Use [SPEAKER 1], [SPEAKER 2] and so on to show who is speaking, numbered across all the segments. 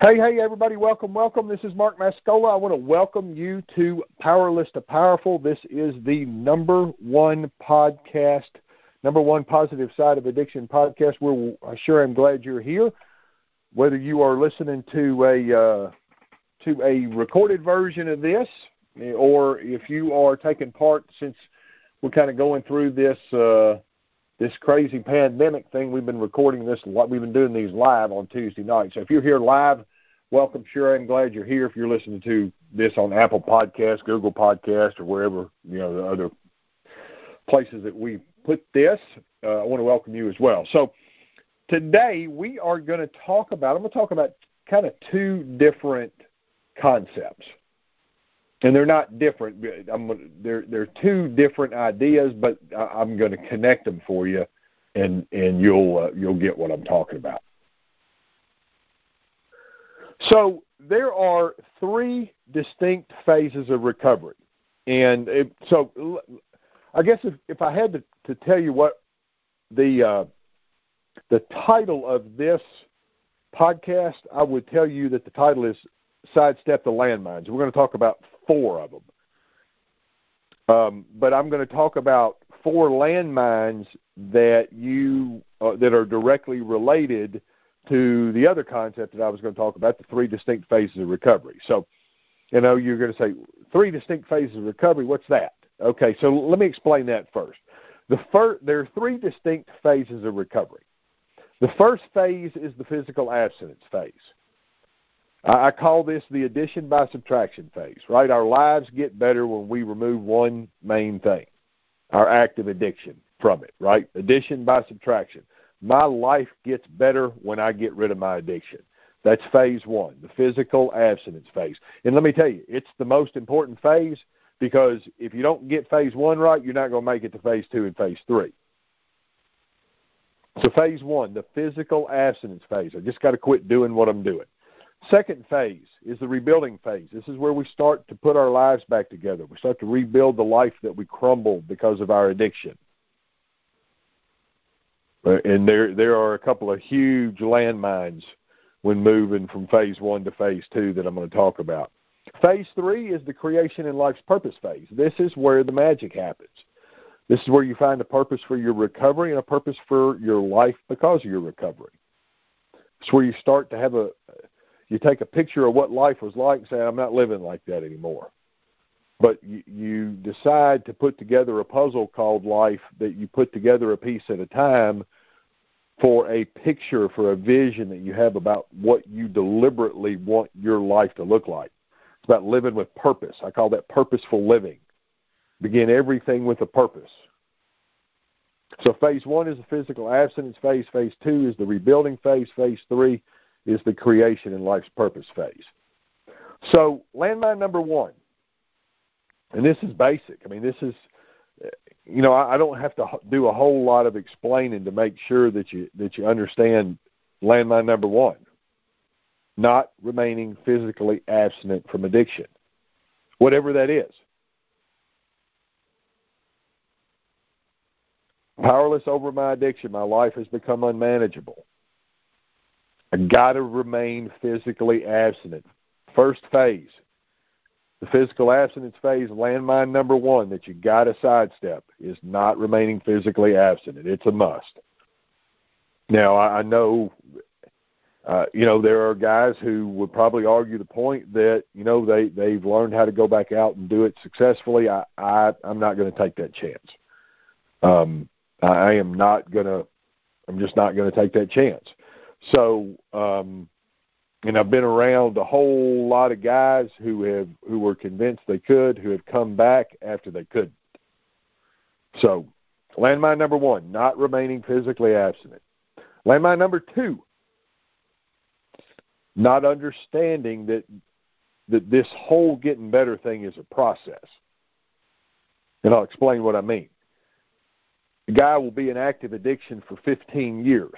[SPEAKER 1] Hey, hey, everybody, welcome, welcome. This is Mark Mascola. I want to welcome you to Powerless to Powerful. This is the number one podcast, number one positive side of addiction podcast. We're sure I'm glad you're here. Whether you are listening to a uh, to a recorded version of this, or if you are taking part, since we're kind of going through this uh, this crazy pandemic thing. We've been recording this, we've been doing these live on Tuesday night. So if you're here live, welcome. Sure, I'm glad you're here. If you're listening to this on Apple Podcast, Google Podcast, or wherever you know the other places that we put this, uh, I want to welcome you as well. So today we are going to talk about. I'm going to talk about kind of two different concepts and they're not different. I'm they're they're two different ideas, but I'm going to connect them for you, and and you'll uh, you'll get what I'm talking about. So there are three distinct phases of recovery, and it, so I guess if if I had to, to tell you what the uh, the title of this podcast, I would tell you that the title is "Sidestep the Landmines." We're going to talk about four of them. Um, but I'm going to talk about four landmines that you uh, that are directly related to the other concept that I was going to talk about, the three distinct phases of recovery. So, you know, you're going to say three distinct phases of recovery. What's that? Okay, so let me explain that first. The first, there are three distinct phases of recovery. The first phase is the physical abstinence phase. I call this the addition by subtraction phase, right? Our lives get better when we remove one main thing, our active addiction from it, right? Addition by subtraction. My life gets better when I get rid of my addiction. That's phase one, the physical abstinence phase. And let me tell you, it's the most important phase because if you don't get phase one right, you're not going to make it to phase two and phase three. So, phase one, the physical abstinence phase. I just got to quit doing what I'm doing. Second phase is the rebuilding phase. This is where we start to put our lives back together. We start to rebuild the life that we crumbled because of our addiction. And there there are a couple of huge landmines when moving from phase one to phase two that I'm going to talk about. Phase three is the creation and life's purpose phase. This is where the magic happens. This is where you find a purpose for your recovery and a purpose for your life because of your recovery. It's where you start to have a you take a picture of what life was like and say, I'm not living like that anymore. But you, you decide to put together a puzzle called life that you put together a piece at a time for a picture, for a vision that you have about what you deliberately want your life to look like. It's about living with purpose. I call that purposeful living. Begin everything with a purpose. So phase one is the physical abstinence phase. Phase two is the rebuilding phase. Phase three is the creation and life's purpose phase. So, landmine number one, and this is basic. I mean, this is, you know, I, I don't have to do a whole lot of explaining to make sure that you that you understand landmine number one. Not remaining physically abstinent from addiction, whatever that is. Powerless over my addiction, my life has become unmanageable. I got to remain physically abstinent. First phase, the physical abstinence phase, landmine number one that you got to sidestep is not remaining physically abstinent. It's a must. Now, I know, uh, you know, there are guys who would probably argue the point that you know they they've learned how to go back out and do it successfully. I, I I'm not going to take that chance. Um, I am not going to. I'm just not going to take that chance. So, um, and I've been around a whole lot of guys who have who were convinced they could, who have come back after they couldn't. So, landmine number one: not remaining physically abstinent. Landmine number two: not understanding that that this whole getting better thing is a process. And I'll explain what I mean. The guy will be in active addiction for 15 years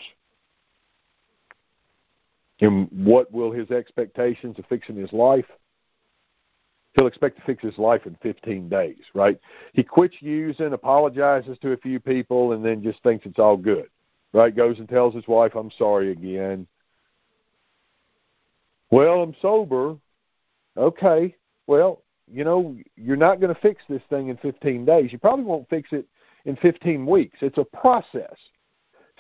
[SPEAKER 1] and what will his expectations of fixing his life? He'll expect to fix his life in 15 days, right? He quits using, apologizes to a few people, and then just thinks it's all good, right? Goes and tells his wife, I'm sorry again. Well, I'm sober. Okay. Well, you know, you're not going to fix this thing in 15 days. You probably won't fix it in 15 weeks. It's a process.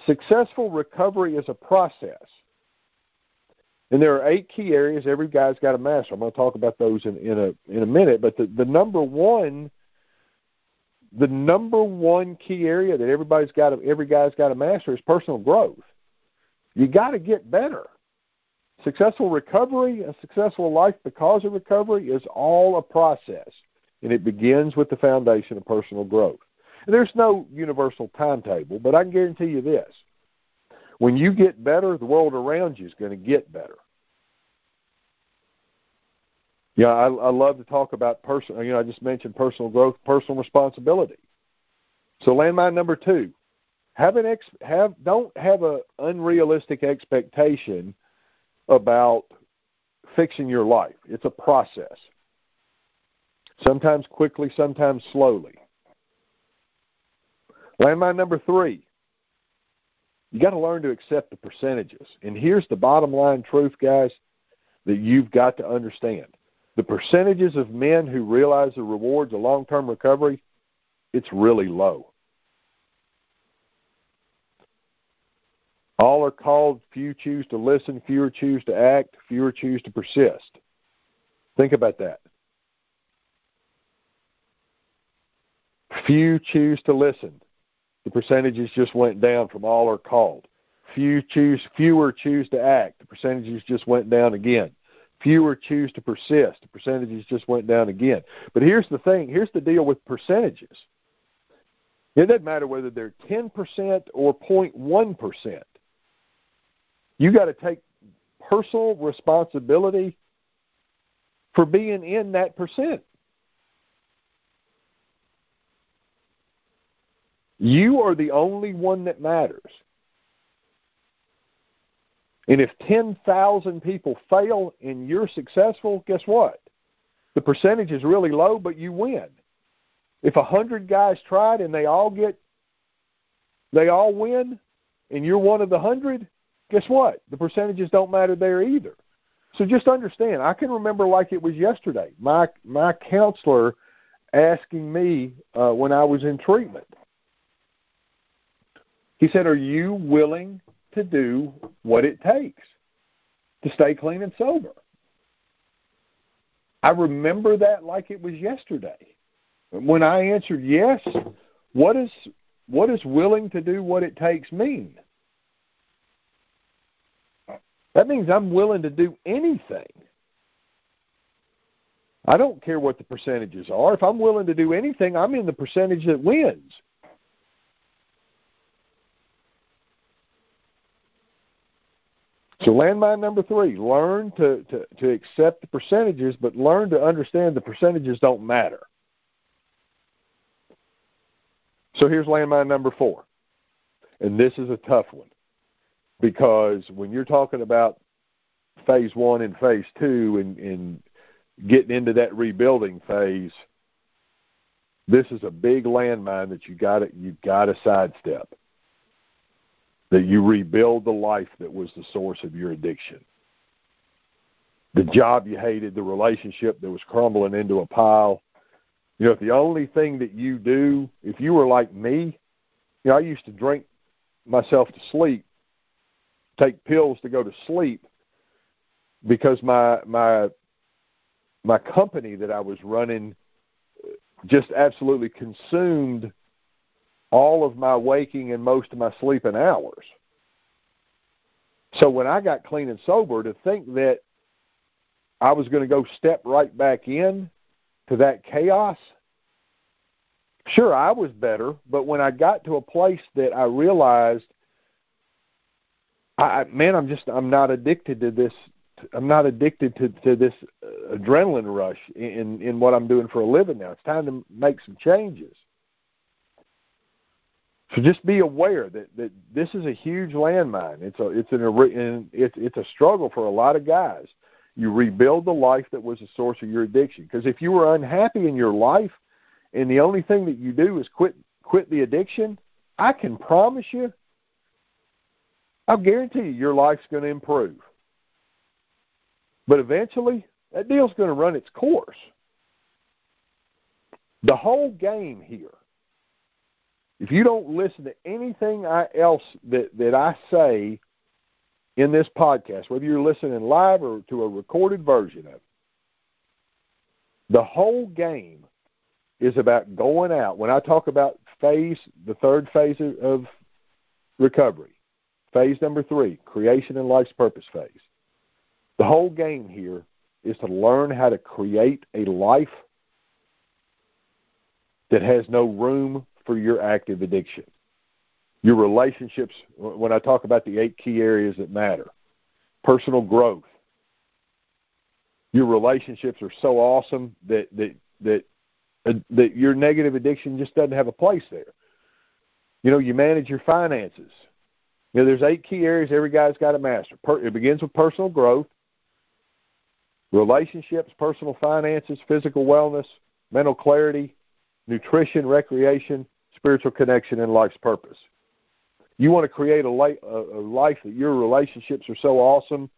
[SPEAKER 1] Successful recovery is a process. And there are eight key areas every guy's got to master. I'm going to talk about those in, in a in a minute. But the, the number one the number one key area that everybody's got to, every guy's got to master is personal growth. You got to get better. Successful recovery, a successful life because of recovery is all a process, and it begins with the foundation of personal growth. And there's no universal timetable, but I can guarantee you this. When you get better, the world around you is going to get better. Yeah, I, I love to talk about personal. You know, I just mentioned personal growth, personal responsibility. So landmine number two: have an ex, have don't have a unrealistic expectation about fixing your life. It's a process. Sometimes quickly, sometimes slowly. Landmine number three: you got to learn to accept the percentages. And here's the bottom line truth, guys, that you've got to understand the percentages of men who realize the rewards of long term recovery, it's really low. All are called, few choose to listen, fewer choose to act, fewer choose to persist. Think about that. Few choose to listen. The percentages just went down from all are called. Few choose fewer choose to act. The percentages just went down again. Fewer choose to persist. The percentages just went down again. But here's the thing here's the deal with percentages. It doesn't matter whether they're 10% or 0.1%. You got to take personal responsibility for being in that percent. You are the only one that matters. And if 10,000 people fail and you're successful, guess what? The percentage is really low, but you win. If a 100 guys tried and they all get they all win and you're one of the 100, guess what? The percentages don't matter there either. So just understand, I can remember like it was yesterday. My my counselor asking me uh, when I was in treatment. He said, "Are you willing to do what it takes to stay clean and sober. I remember that like it was yesterday. When I answered yes, what is what does willing to do what it takes mean? That means I'm willing to do anything. I don't care what the percentages are. If I'm willing to do anything, I'm in the percentage that wins. So landmine number three, learn to, to, to accept the percentages, but learn to understand the percentages don't matter. So here's landmine number four. And this is a tough one because when you're talking about phase one and phase two and, and getting into that rebuilding phase, this is a big landmine that you got you got to sidestep that you rebuild the life that was the source of your addiction. The job you hated, the relationship that was crumbling into a pile. You know, if the only thing that you do, if you were like me, you know, I used to drink myself to sleep, take pills to go to sleep because my my my company that I was running just absolutely consumed all of my waking and most of my sleeping hours. So when I got clean and sober, to think that I was going to go step right back in to that chaos, sure, I was better, but when I got to a place that I realized, I man, I'm just I'm not addicted to this. I'm not addicted to to this uh, adrenaline rush in in what I'm doing for a living now. It's time to make some changes. So just be aware that, that this is a huge landmine. It's a it's an it's it's a struggle for a lot of guys. You rebuild the life that was the source of your addiction. Because if you were unhappy in your life, and the only thing that you do is quit quit the addiction, I can promise you, I'll guarantee you, your life's going to improve. But eventually, that deal's going to run its course. The whole game here, if you don't listen to anything else that, that I say in this podcast, whether you're listening live or to a recorded version of it, the whole game is about going out. When I talk about phase, the third phase of recovery, phase number three, creation and life's purpose phase, the whole game here is to learn how to create a life that has no room for your active addiction. Your relationships, when I talk about the eight key areas that matter, personal growth. Your relationships are so awesome that that that uh, that your negative addiction just doesn't have a place there. You know, you manage your finances. You know, there's eight key areas every guy's got to master. Per, it begins with personal growth, relationships, personal finances, physical wellness, mental clarity, nutrition, recreation, spiritual connection, and life's purpose. You want to create a life, that your relationships are so awesome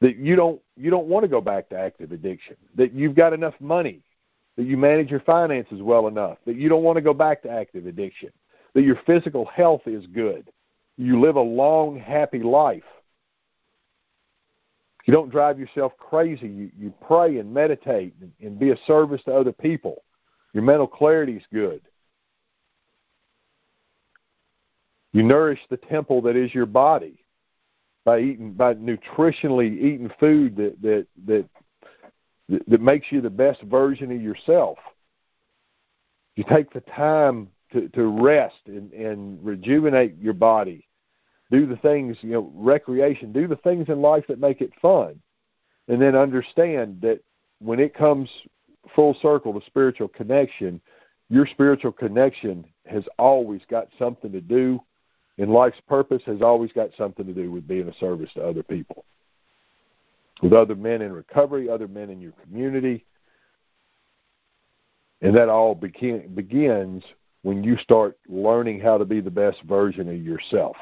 [SPEAKER 1] that you don't you don't want to go back to active addiction. That you've got enough money, that you manage your finances well enough, that you don't want to go back to active addiction. That your physical health is good. You live a long, happy life you don't drive yourself crazy. You, you pray and meditate and, and be a service to other people. Your mental clarity is good. You nourish the temple that is your body by eating by nutritionally eating food that that that that makes you the best version of yourself. You take the time to, to rest and, and rejuvenate your body do the things, you know, recreation, do the things in life that make it fun. And then understand that when it comes full circle to spiritual connection, your spiritual connection has always got something to do, and life's purpose has always got something to do with being a service to other people, with other men in recovery, other men in your community. And that all begin, begins when you start learning how to be the best version of yourself.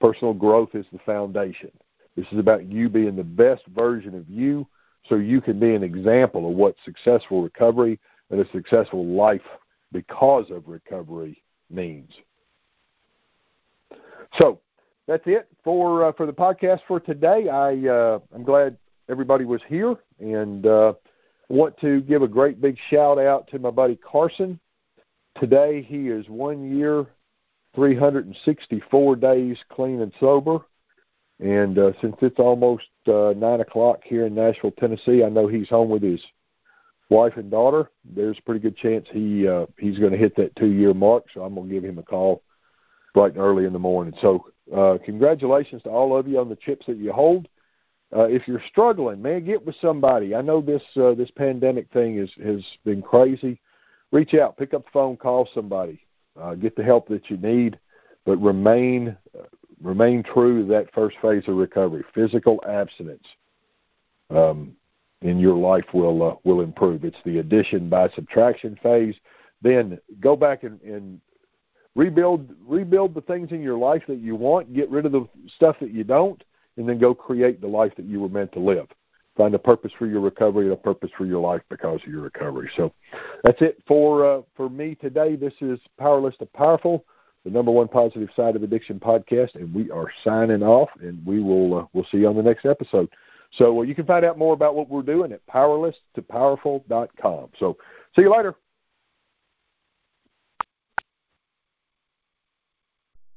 [SPEAKER 1] Personal growth is the foundation. This is about you being the best version of you so you can be an example of what successful recovery and a successful life because of recovery means. So that's it for uh, for the podcast for today. I uh, I'm glad everybody was here and uh, want to give a great big shout out to my buddy Carson. Today he is one year 364 days clean and sober. And uh, since it's almost uh, nine o'clock here in Nashville, Tennessee, I know he's home with his wife and daughter. There's a pretty good chance he uh, he's going to hit that two year mark. So I'm going to give him a call bright and early in the morning. So uh, congratulations to all of you on the chips that you hold. Uh, if you're struggling, man, get with somebody. I know this uh, this pandemic thing is has been crazy. Reach out, pick up the phone, call somebody uh, get the help that you need, but remain remain true to that first phase of recovery. Physical abstinence um, in your life will uh, will improve. It's the addition by subtraction phase. Then go back and, and rebuild rebuild the things in your life that you want. Get rid of the stuff that you don't, and then go create the life that you were meant to live find a purpose for your recovery and a purpose for your life because of your recovery. So that's it for uh, for me today. This is Powerless to Powerful, the number one positive side of addiction podcast, and we are signing off. And we will uh, we'll see you on the next episode. So uh, you can find out more about what we're doing at powerlesstopowerful.com. So see you later.